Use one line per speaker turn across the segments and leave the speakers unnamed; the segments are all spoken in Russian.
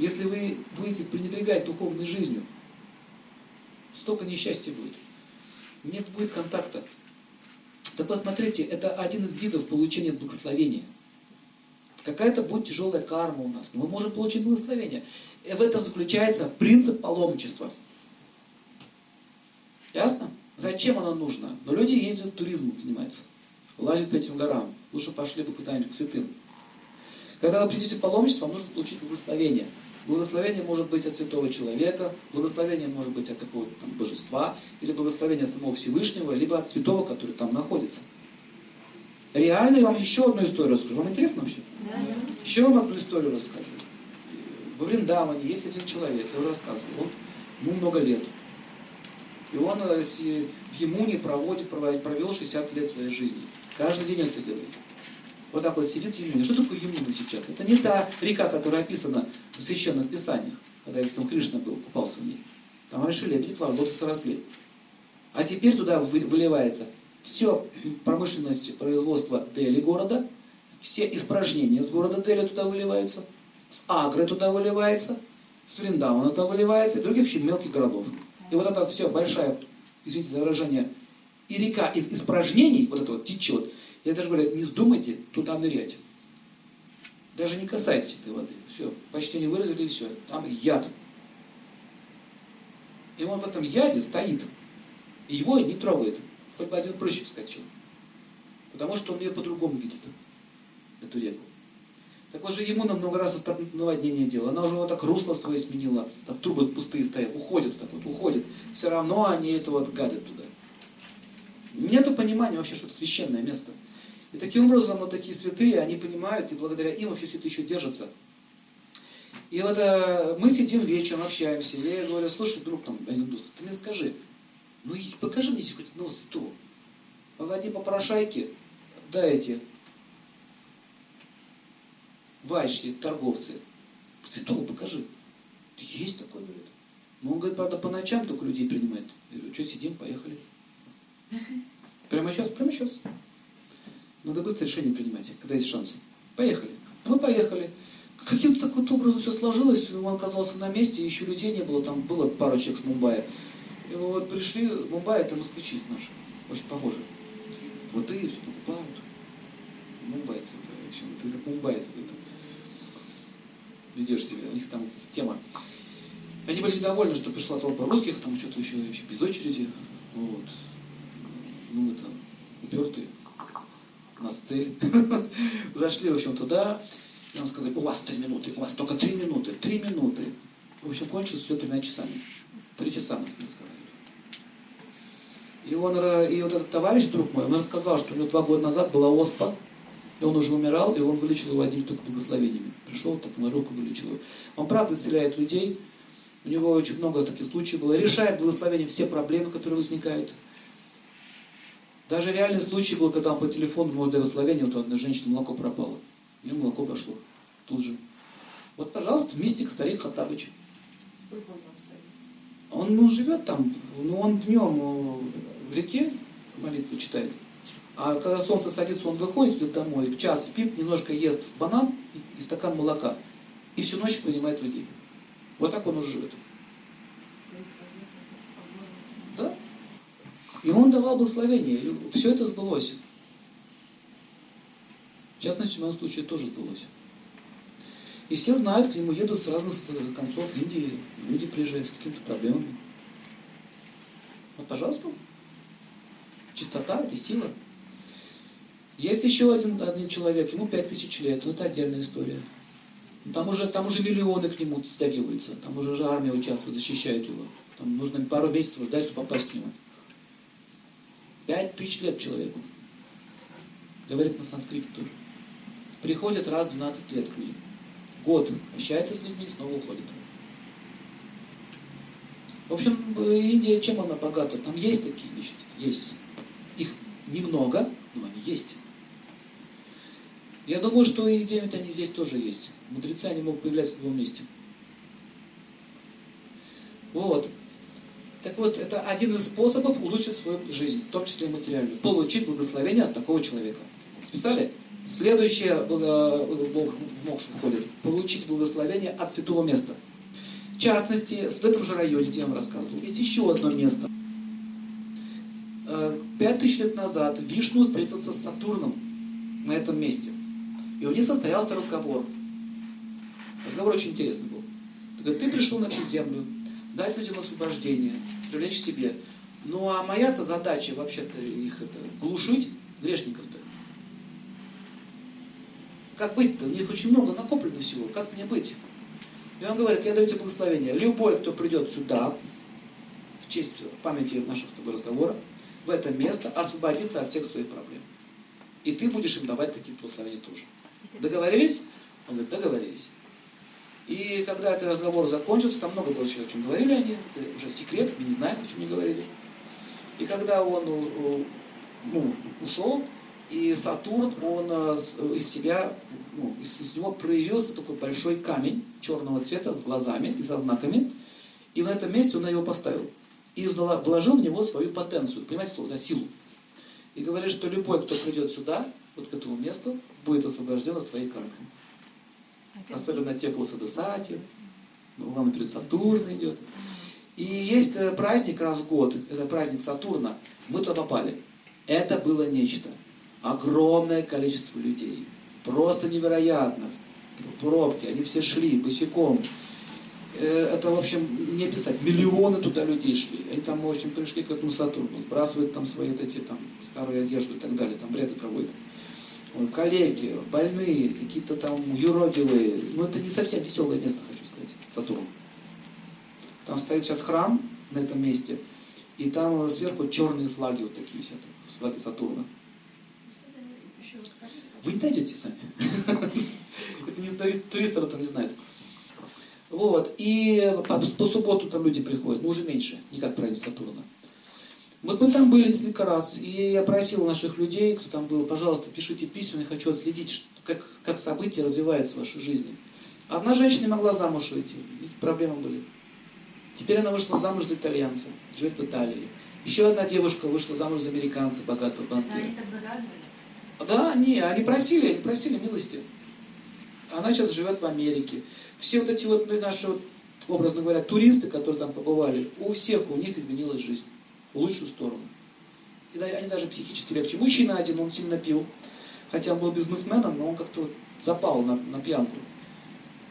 Если вы будете пренебрегать духовной жизнью, столько несчастья будет. Нет будет контакта. Так посмотрите, это один из видов получения благословения. Какая-то будет тяжелая карма у нас, но мы можем получить благословение. И в этом заключается принцип паломничества. Ясно? Зачем оно нужно? Но люди ездят туризмом, занимаются. Лазят по этим горам. Лучше пошли бы куда-нибудь к святым. Когда вы придете в паломничество, вам нужно получить благословение. Благословение может быть от святого человека, благословение может быть от какого-то там божества, или благословение самого Всевышнего, либо от святого, который там находится. Реально я вам еще одну историю расскажу. Вам интересно вообще? Да. Еще вам одну историю расскажу. Во Вриндаване есть один человек, я уже рассказывал, он ему много лет. И он э, в Емуне проводит, провел 60 лет своей жизни. Каждый день это делает. Вот так вот сидит Емуне. Что такое Емуна сейчас? Это не та река, которая описана в священных писаниях, когда там Кришна был, купался в ней. Там лебеди плавали, лотосы росли. А теперь туда выливается все промышленность производства Дели города, все испражнения с города Дели туда выливаются, с Агры туда выливается, с Вриндавана туда выливается, и других еще мелких городов. И вот эта все большая, извините за выражение, и река из испражнений, вот это вот течет, я даже говорю, не вздумайте туда нырять. Даже не касайтесь этой воды. Все, почти не выразили, все. Там яд. И он в этом яде стоит. И его не трогает. Хоть бы один прыщик скачал. Потому что он ее по-другому видит, эту реку. Так вот же ему на много раз это наводнение делал. Она уже вот так русло свое сменила, так трубы пустые стоят, уходят так вот, уходят. Все равно они это вот гадят туда. Нету понимания вообще, что это священное место. И таким образом вот такие святые, они понимают, и благодаря им вообще все это еще держится. И вот э, мы сидим вечером, общаемся, и я говорю, слушай, друг там, Алиндус, ты мне скажи, ну покажи мне хоть одного святого. Погоди попрошайки, да эти вайши, торговцы. Святого покажи. Есть такой, говорит. Но он говорит, правда, по ночам только людей принимает. Я говорю, что сидим, поехали. Прямо сейчас, прямо сейчас. Надо быстро решение принимать, когда есть шансы. Поехали. Мы поехали. Каким-то таким образом все сложилось, он оказался на месте, еще людей не было, там было пару человек с Мумбаи. И вот пришли, Мумбаи это москвичи наши, очень похожи. Вот и все покупают. Мумбайцы, в общем, ты как мумбайцы, ты там ведешь себя, у них там тема. Они были недовольны, что пришла толпа русских, там что-то еще, еще без очереди. Вот. Ну, мы там упертые у нас цель. Зашли, в общем, туда, и нам сказали, у вас три минуты, у вас только три минуты, три минуты. В общем, кончилось все тремя часами. Три часа нас не сказали. И, он, и вот этот товарищ, друг мой, он рассказал, что у него два года назад была оспа, и он уже умирал, и он вылечил его одним только благословениями. Пришел, так на руку вылечил его. Он правда исцеляет людей. У него очень много таких случаев было. Решает благословением все проблемы, которые возникают. Даже реальный случай был, когда он по телефону, может, благословения, вот одной женщины молоко пропало. Нее молоко пошло. Тут же. Вот, пожалуйста, мистик, старик Хаттабыч. Он ну, живет там, ну, он днем э, в реке молитву читает. А когда солнце садится, он выходит идет домой, в час спит, немножко ест банан и стакан молока. И всю ночь принимает людей. Вот так он уже живет. Он давал благословение, и все это сбылось. В частности, в моем случае тоже сбылось. И все знают, к нему едут с разных концов Индии, люди приезжают с какими-то проблемами. Вот, пожалуйста, чистота – это сила. Есть еще один, один человек, ему пять тысяч лет, но это отдельная история. Там уже, там уже миллионы к нему стягиваются, там уже же армия участвует, защищает его. Там нужно пару месяцев ждать, чтобы попасть к нему. Пять тысяч лет человеку. Говорит на санскрите тоже. Приходит раз в 12 лет к ним. Год общается с людьми, снова уходит. В общем, Индия, чем она богата? Там есть такие личности, есть. Их немного, но они есть. Я думаю, что и где-нибудь они здесь тоже есть. Мудрецы, они могут появляться в любом месте. Вот. Так вот, это один из способов улучшить свою жизнь, в том числе и материальную. Получить благословение от такого человека. Списали? Следующее, э, Бог в мокшу входит, получить благословение от святого места. В частности, в этом же районе, где я вам рассказывал, есть еще одно место. Э, пять тысяч лет назад Вишну встретился с Сатурном на этом месте. И у них состоялся разговор. Разговор очень интересный был. Ты, пришел на эту землю, дать людям освобождение, привлечь к себе. Ну а моя-то задача вообще-то их это, глушить, грешников-то. Как быть-то? У них очень много накоплено всего. Как мне быть? И он говорит, я даю тебе благословение. Любой, кто придет сюда, в честь памяти нашего с тобой разговора, в это место, освободиться от всех своих проблем. И ты будешь им давать такие благословения тоже. Договорились? Он говорит, договорились. И когда этот разговор закончился, там много было еще о чем говорили они, это уже секрет, мы не знаем, о чем они говорили. И когда он ну, ушел, и Сатурн, он э, из себя, ну, из, из него проявился такой большой камень черного цвета с глазами и со знаками. И в этом месте он его поставил. И вложил в него свою потенцию, понимаете слово, да, силу. И говорит, что любой, кто придет сюда, вот к этому месту, будет освобожден от своей кармы. Особенно те, кто садысати, ну, главное, перед Сатурн идет. И есть э, праздник раз в год, это праздник Сатурна, мы туда попали. Это было нечто огромное количество людей. Просто невероятно. Пробки, они все шли босиком. Э, это, в общем, не описать. Миллионы туда людей шли. Они там, в общем, пришли к этому Сатурну, сбрасывают там свои вот эти там старые одежды и так далее, там бреды проводят. Коллеги, больные, какие-то там юродивые. Ну, это не совсем веселое место, хочу сказать, Сатурн. Там стоит сейчас храм на этом месте, и там сверху черные флаги вот такие все, флаги Сатурна. Вы не дойдете сами. Это не туристов там не знает. Вот. И по, по субботу там люди приходят, но уже меньше, не как праздник Сатурна. Вот мы там были несколько раз, и я просил наших людей, кто там был, пожалуйста, пишите письма, я хочу отследить, как, как события развиваются в вашей жизни. Одна женщина могла замуж выйти, проблемы были. Теперь она вышла замуж за итальянца, живет в Италии. Еще одна девушка вышла замуж за американца, богатого банкира.
Они так загадывали?
Да, не, они просили, они просили милости. Она сейчас живет в Америке. Все вот эти вот ну, наши, вот, образно говоря, туристы, которые там побывали, у всех у них изменилась жизнь в лучшую сторону. И они даже психически легче. Мужчина один, он сильно пил. Хотя он был бизнесменом, но он как-то запал на, на пьянку.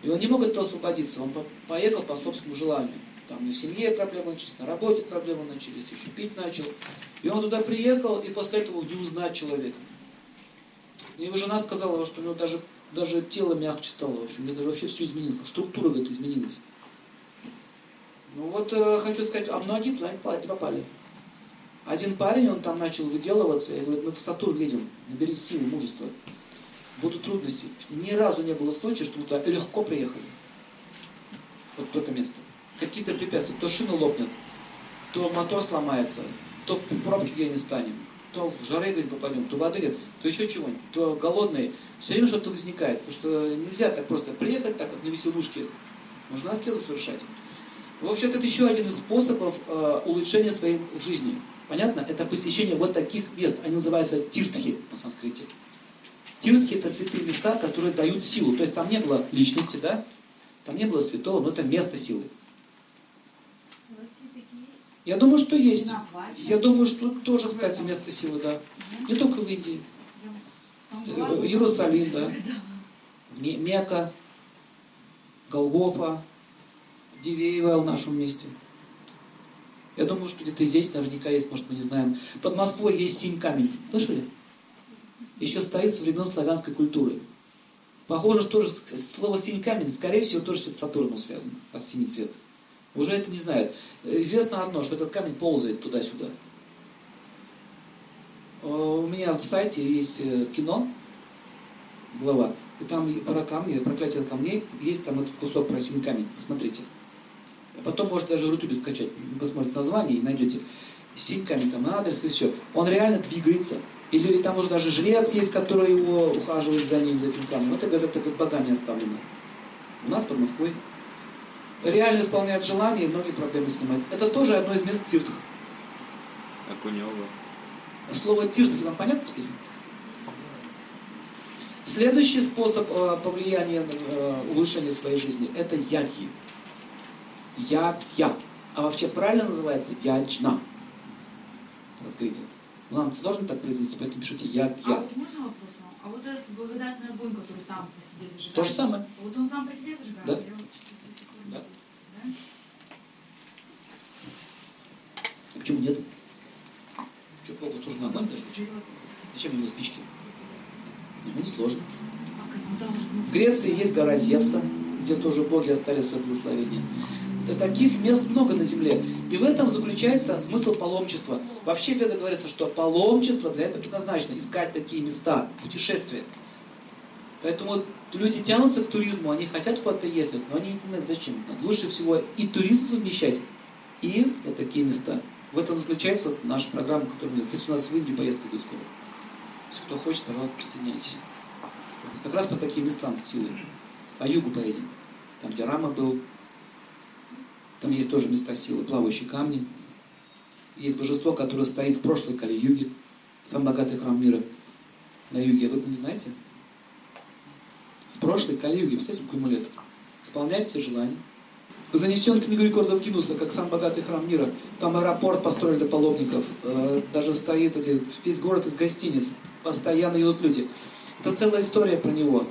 И он не мог от этого освободиться. Он по поехал по собственному желанию. Там и в семье проблемы начались, на работе проблемы начались, еще пить начал. И он туда приехал, и после этого не узнать человека. И его жена сказала, что у него даже, даже тело мягче стало, в общем, мне даже вообще все изменилось, структура, говорит, изменилась. Ну вот э, хочу сказать, а многие туда не попали. Один парень, он там начал выделываться, и говорит, мы в Сатурн едем, набери силы, мужества. Будут трудности. Ни разу не было случая, что мы туда легко приехали. Вот в это место. Какие-то препятствия. То шина лопнет, то мотор сломается, то в пробке где-нибудь станем то в жары говорит, попадем, то воды нет, то еще чего-нибудь, то голодные. Все время что-то возникает, потому что нельзя так просто приехать так вот на веселушке. Нужно аскезу совершать. В общем, это еще один из способов э, улучшения своей жизни. Понятно? Это посещение вот таких мест. Они называются тиртхи на санскрите. Тиртхи это святые места, которые дают силу. То есть там не было личности, да? Там не было святого, но это место силы. Я думаю, что есть. Я думаю, что тоже, кстати, место силы, да. Не только в Индии. Иерусалим, да. Мека, Голгофа, Дивеева в нашем месте. Я думаю, что где-то здесь наверняка есть, может, мы не знаем. Под Москвой есть синь камень. Слышали? Еще стоит со времен славянской культуры. Похоже, что тоже слово синь камень, скорее всего, тоже с Сатурном связано, от синий цвет. Уже это не знают. Известно одно, что этот камень ползает туда-сюда. Э, у меня в сайте есть э, кино, глава, и там про камни, проклятие камней, есть там этот кусок про синий камень. Посмотрите. А потом можете даже в Рутубе скачать, посмотрите название и найдете. Синь камень, там адрес и все. Он реально двигается. Или там уже даже жрец есть, который его ухаживает за ним, за этим камнем. Это, говорят, так богами оставлено. У нас под Москвой реально исполняет желания и многие проблемы снимает. Это тоже одно из мест тиртх.
Акунева.
Слово тиртх вам понятно теперь? Следующий способ э, повлияния на э, улучшение своей жизни – это яги. Я-я. А вообще правильно называется яджна. Смотрите. Нам сложно так произнести, поэтому пишите я-я.
А вот можно вопрос вам? А вот этот благодатный огонь, который сам по себе зажигается.
То же самое.
Вот он сам по себе зажигается?
Да.
Я
Да.
Да?
Почему нет? Что, Богу на огонь зажечь? Зачем ему спички? Ему не сложно.
А должен
В Греции есть гора Зевса, где тоже боги оставили свое благословение. Таких мест много на земле. И в этом заключается смысл паломничества. Вообще в говорится, что паломничество для этого предназначено. Искать такие места, путешествия. Поэтому люди тянутся к туризму, они хотят куда-то ехать, но они не понимают, зачем. Лучше всего и туризм совмещать, и вот такие места. В этом заключается вот наша программа, которую мы... Кстати, у нас в Индию поездка будет скоро. Если кто хочет, пожалуйста, присоединяйтесь. Как раз по таким местам силы. По югу поедем. Там, где Рама был. Там есть тоже места силы, плавающие камни. Есть божество, которое стоит с прошлой Кали-юги. Самый богатый храм мира на юге. Вы это не знаете? С прошлой Кали-юги. Представляете, сколько ему лет? Исполняет все желания. Занесен книгу рекордов Гиннесса, как самый богатый храм мира. Там аэропорт построили для паломников. Э, Даже стоит эти, весь город из гостиниц. Постоянно идут люди. Это целая история про него.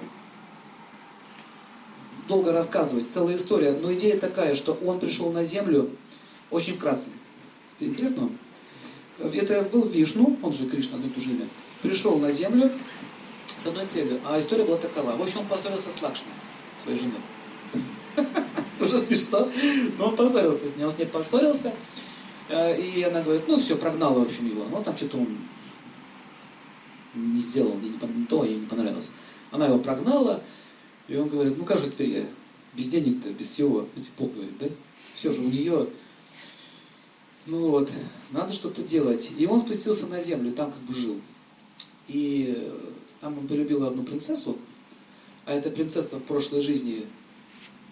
Долго рассказывать, целая история. Но идея такая, что он пришел на землю очень вкратце. Интересно? Это был Вишну, он же Кришна, и то же имя. Пришел на землю с одной целью. А история была такова. В общем, он поссорился с Лакшми, своей женой. Уже смешно. Но он поссорился с ней. Он с ней поссорился. Э, И она говорит, ну все, прогнала, в общем, его. Ну там что-то он не сделал, не, пон- то ей не понравилось. Она его прогнала, и он говорит, ну как же теперь я без денег-то, без всего, поп говорит, да? Все же у нее, ну вот, надо что-то делать. И он спустился на землю, там как бы жил. И э, там он полюбил одну принцессу, а эта принцесса в прошлой жизни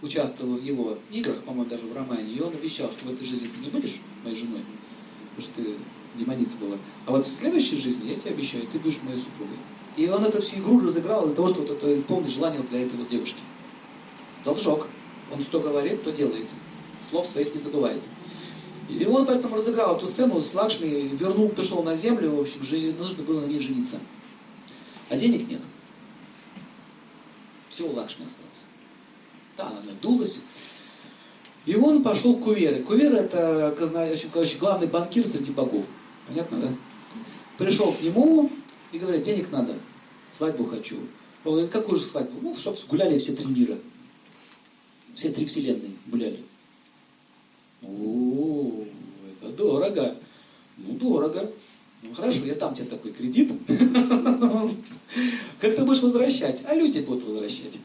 участвовала в его играх, по-моему, даже в романе, и он обещал, что в этой жизни ты не будешь моей женой, потому что ты демоница была. А вот в следующей жизни, я тебе обещаю, ты будешь моей супругой. И он эту всю игру разыграл из-за того, что вот это исполнить желание для этой вот девушки. Должок. Он что говорит, то делает. Слов своих не забывает. И он поэтому разыграл эту сцену с Лакшми, вернул, пришел на землю, в общем, нужно было на ней жениться. А денег нет. Все у Лакшми осталось. Да, она нее дулась. И он пошел к Кувере. Кувера это очень, короче, главный банкир среди богов. Понятно, да? Пришел к нему и говорит, денег надо, свадьбу хочу. Он говорит, какую же свадьбу? Ну, чтобы гуляли все три мира. Все три вселенные гуляли. О, это дорого. Ну, дорого. Ну, хорошо, я дам тебе такой кредит. Как ты будешь возвращать? А люди будут возвращать.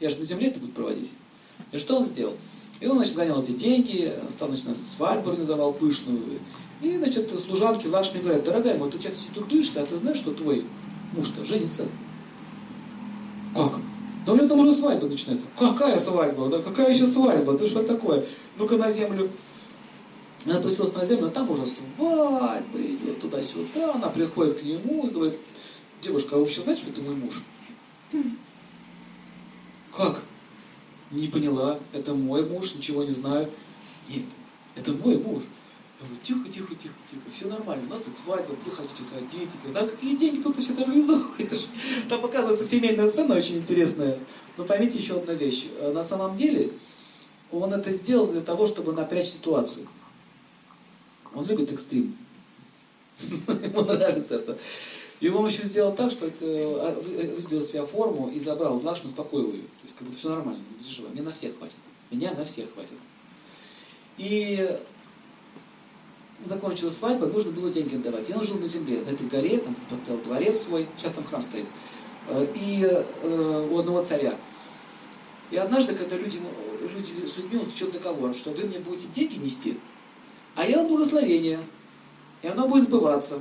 Я же на земле это буду проводить. И что он сделал? И он, значит, занял эти деньги, стал, свадьбу организовал пышную. И, значит, служанки Лакшми говорят, дорогая моя, ты сейчас тут дышишься, а ты знаешь, что твой муж-то женится? Как? Да у него там уже свадьба начинается. Какая свадьба? Да какая еще свадьба? Ты что такое? Ну-ка на землю. Она опустилась на землю, а там уже свадьба идет туда-сюда. Она приходит к нему и говорит, девушка, а вы вообще знаете, что ты мой муж? Как? Не поняла, это мой муж, ничего не знаю. Нет, это мой муж. Я говорю, тихо, тихо, тихо, тихо, все нормально, у нас тут свадьба, вы хотите садитесь. Да какие деньги тут все организовываешь? Там показывается семейная сцена очень интересная. Но поймите еще одну вещь. Э, На самом деле, он это сделал для того, чтобы напрячь ситуацию. Он любит экстрим. Ему нравится это. И он еще сделал так, что это а, вы- выделил себя форму и забрал Лакшми, успокоил ее. То есть как будто все нормально, не переживай. Мне на всех хватит. Меня на всех хватит. И закончилась свадьба, нужно было деньги отдавать. Он жил на земле, на этой горе, там поставил дворец свой, сейчас там храм стоит. Э, И э, у одного царя. И однажды, когда люди, люди с людьми, он заключил договор, что вы мне будете деньги нести, а я вам благословение, и оно будет сбываться.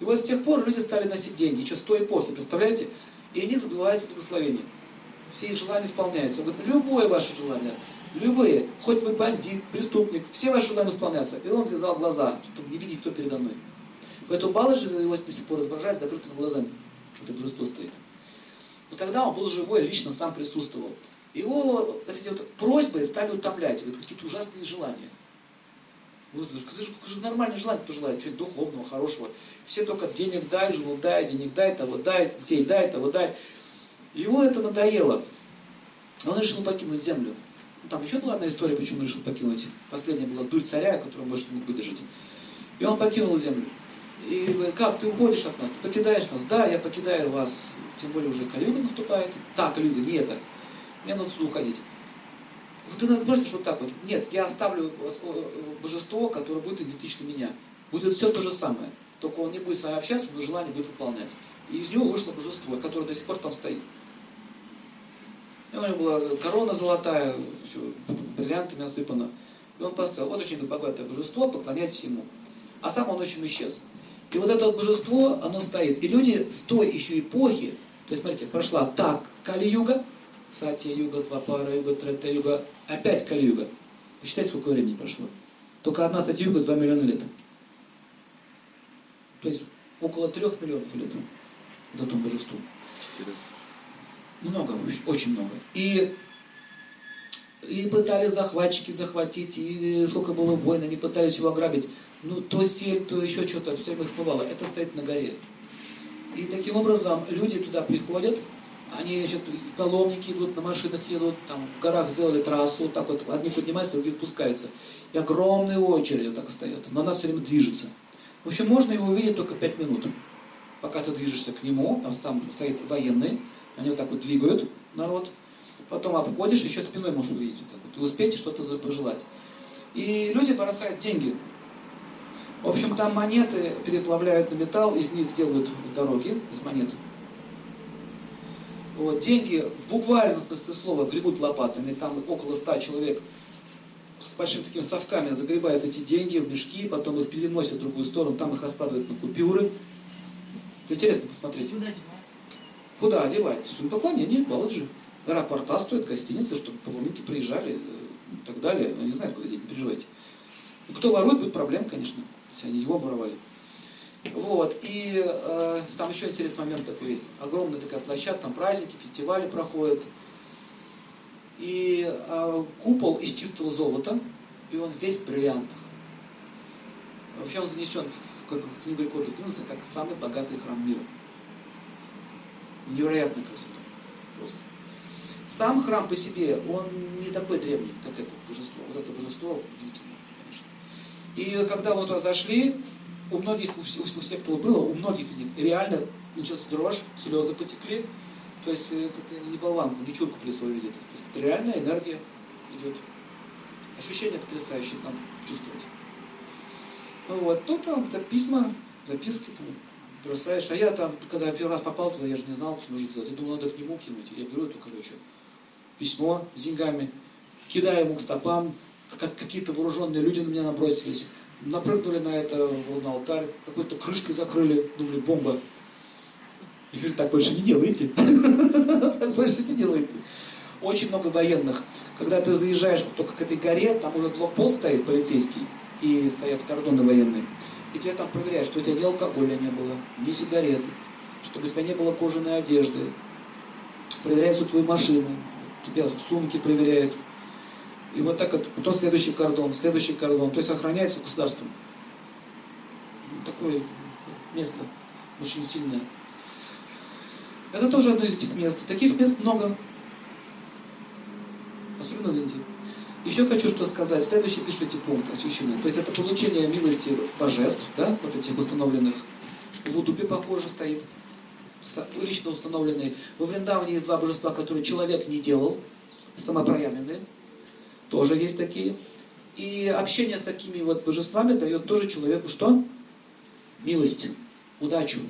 И вот с тех пор люди стали носить деньги, еще с той эпохи, представляете? И у них сбывается благословение. Все их желания исполняются. Он говорит, любое ваше желание, любые, хоть вы бандит, преступник, все ваши желания исполняются. И он связал глаза, чтобы не видеть, кто передо мной. Поэтому Баладжи его до сих пор изображает с закрытыми глазами. это божество стоит. Но тогда он был живой, лично сам присутствовал. Его, эти вот просьбы стали утомлять, вот какие-то ужасные желания. Господи, ты же, же нормальное желание пожелать, что-нибудь духовного, хорошего. Все только денег дай, жену дай, денег дай, того дай, детей дай, того дай. Его это надоело. Он решил покинуть землю. Там еще была одна история, почему он решил покинуть. Последняя была дурь царя, которую он может не выдержать. И он покинул землю. И говорит, как, ты уходишь от нас, ты покидаешь нас? Да, я покидаю вас. Тем более уже Калюга наступает. Так, Калюга, не это. Мне надо сюда уходить. Вот ты нас бросишь вот так вот. Нет, я оставлю божество, которое будет идентично меня. Будет все то же самое. Только он не будет с вами общаться, но желание будет выполнять. И из него вышло божество, которое до сих пор там стоит. И у него была корона золотая, все бриллиантами осыпано. И он поставил, вот очень богатое божество, поклоняйтесь ему. А сам он очень исчез. И вот это вот божество, оно стоит. И люди с той еще эпохи, то есть, смотрите, прошла так Кали-юга, Сатья-юга, Двапара-юга, Трета-юга, опять Кали-юга. Посчитайте, сколько времени прошло. Только одна Сатья-юга 2 миллиона лет. То есть около трех миллионов лет вот этому божеству. Много, очень много. И, и пытались захватчики захватить, и сколько было войн, они пытались его ограбить. Ну, то сель, то еще что-то, все время всплывало. Это стоит на горе. И таким образом люди туда приходят, они, значит, паломники идут, на машинах едут, там в горах сделали трассу, так вот, одни поднимаются, другие спускаются. И огромные очереди вот так стоят, но она все время движется. В общем, можно его увидеть только пять минут. Пока ты движешься к нему, там, там стоит военный, они вот так вот двигают народ, потом обходишь, еще спиной можешь увидеть вот так вот, и успеть что-то пожелать. И люди бросают деньги. В общем, там монеты переплавляют на металл, из них делают дороги, из монет. Вот, деньги в буквальном смысле слова гребут лопатами, там около ста человек с большими такими совками загребают эти деньги в мешки, потом их переносят в другую сторону, там их раскладывают на купюры. Это интересно посмотреть.
Куда девать?
Куда одевать? Сумма поклонения, баладжи. Аэропорта стоят, гостиницы, чтобы паломники приезжали э, и так далее. Ну, не знаю, куда деньги переживайте. Ну, кто ворует, будет проблем, конечно, если они его воровали. Вот, и э, там еще интересный момент такой есть. Огромная такая площадка, там праздники, фестивали проходят. И э, купол из чистого золота, и он весь в бриллиантах. Вообще он занесен в книгу рекордов Гиннесса как самый богатый храм мира. Невероятная красота. Просто. Сам храм по себе, он не такой древний, как это божество. Вот это божество удивительное, конечно. И когда туда зашли, у многих, у всех, у всех, кто было, у многих из них реально началась дрожь, слезы потекли. То есть это не болванку, не чурку свой видит. То есть это реальная энергия идет. Ощущение потрясающее, надо чувствовать. Ну вот, тут там письма, записки там бросаешь. А я там, когда я первый раз попал туда, я же не знал, что нужно делать. Я думал, надо к нему кинуть. Я беру эту, короче, письмо с деньгами, кидаю ему к стопам, как какие-то вооруженные люди на меня набросились напрыгнули на это, на алтарь, какой-то крышкой закрыли, думали, бомба. И говорит, так больше не делайте. Так больше не делайте. Очень много военных. Когда ты заезжаешь только к этой горе, там уже блокпост стоит полицейский, и стоят кордоны военные. И тебя там проверяют, что у тебя ни алкоголя не было, ни сигарет, чтобы у тебя не было кожаной одежды. Проверяют всю твою машину, тебя сумки проверяют, и вот так вот, потом следующий кордон, следующий кордон. То есть охраняется государством. Такое место очень сильное. Это тоже одно из этих мест. Таких мест много. Особенно в Индии. Еще хочу что сказать. Следующий пишите пункт очищенный. То есть это получение милости божеств, да, вот этих установленных. В Удупе похоже стоит. Лично установленные. Во Вриндаване есть два божества, которые человек не делал, самопроявленные тоже есть такие. И общение с такими вот божествами дает тоже человеку что? Милость, удачу,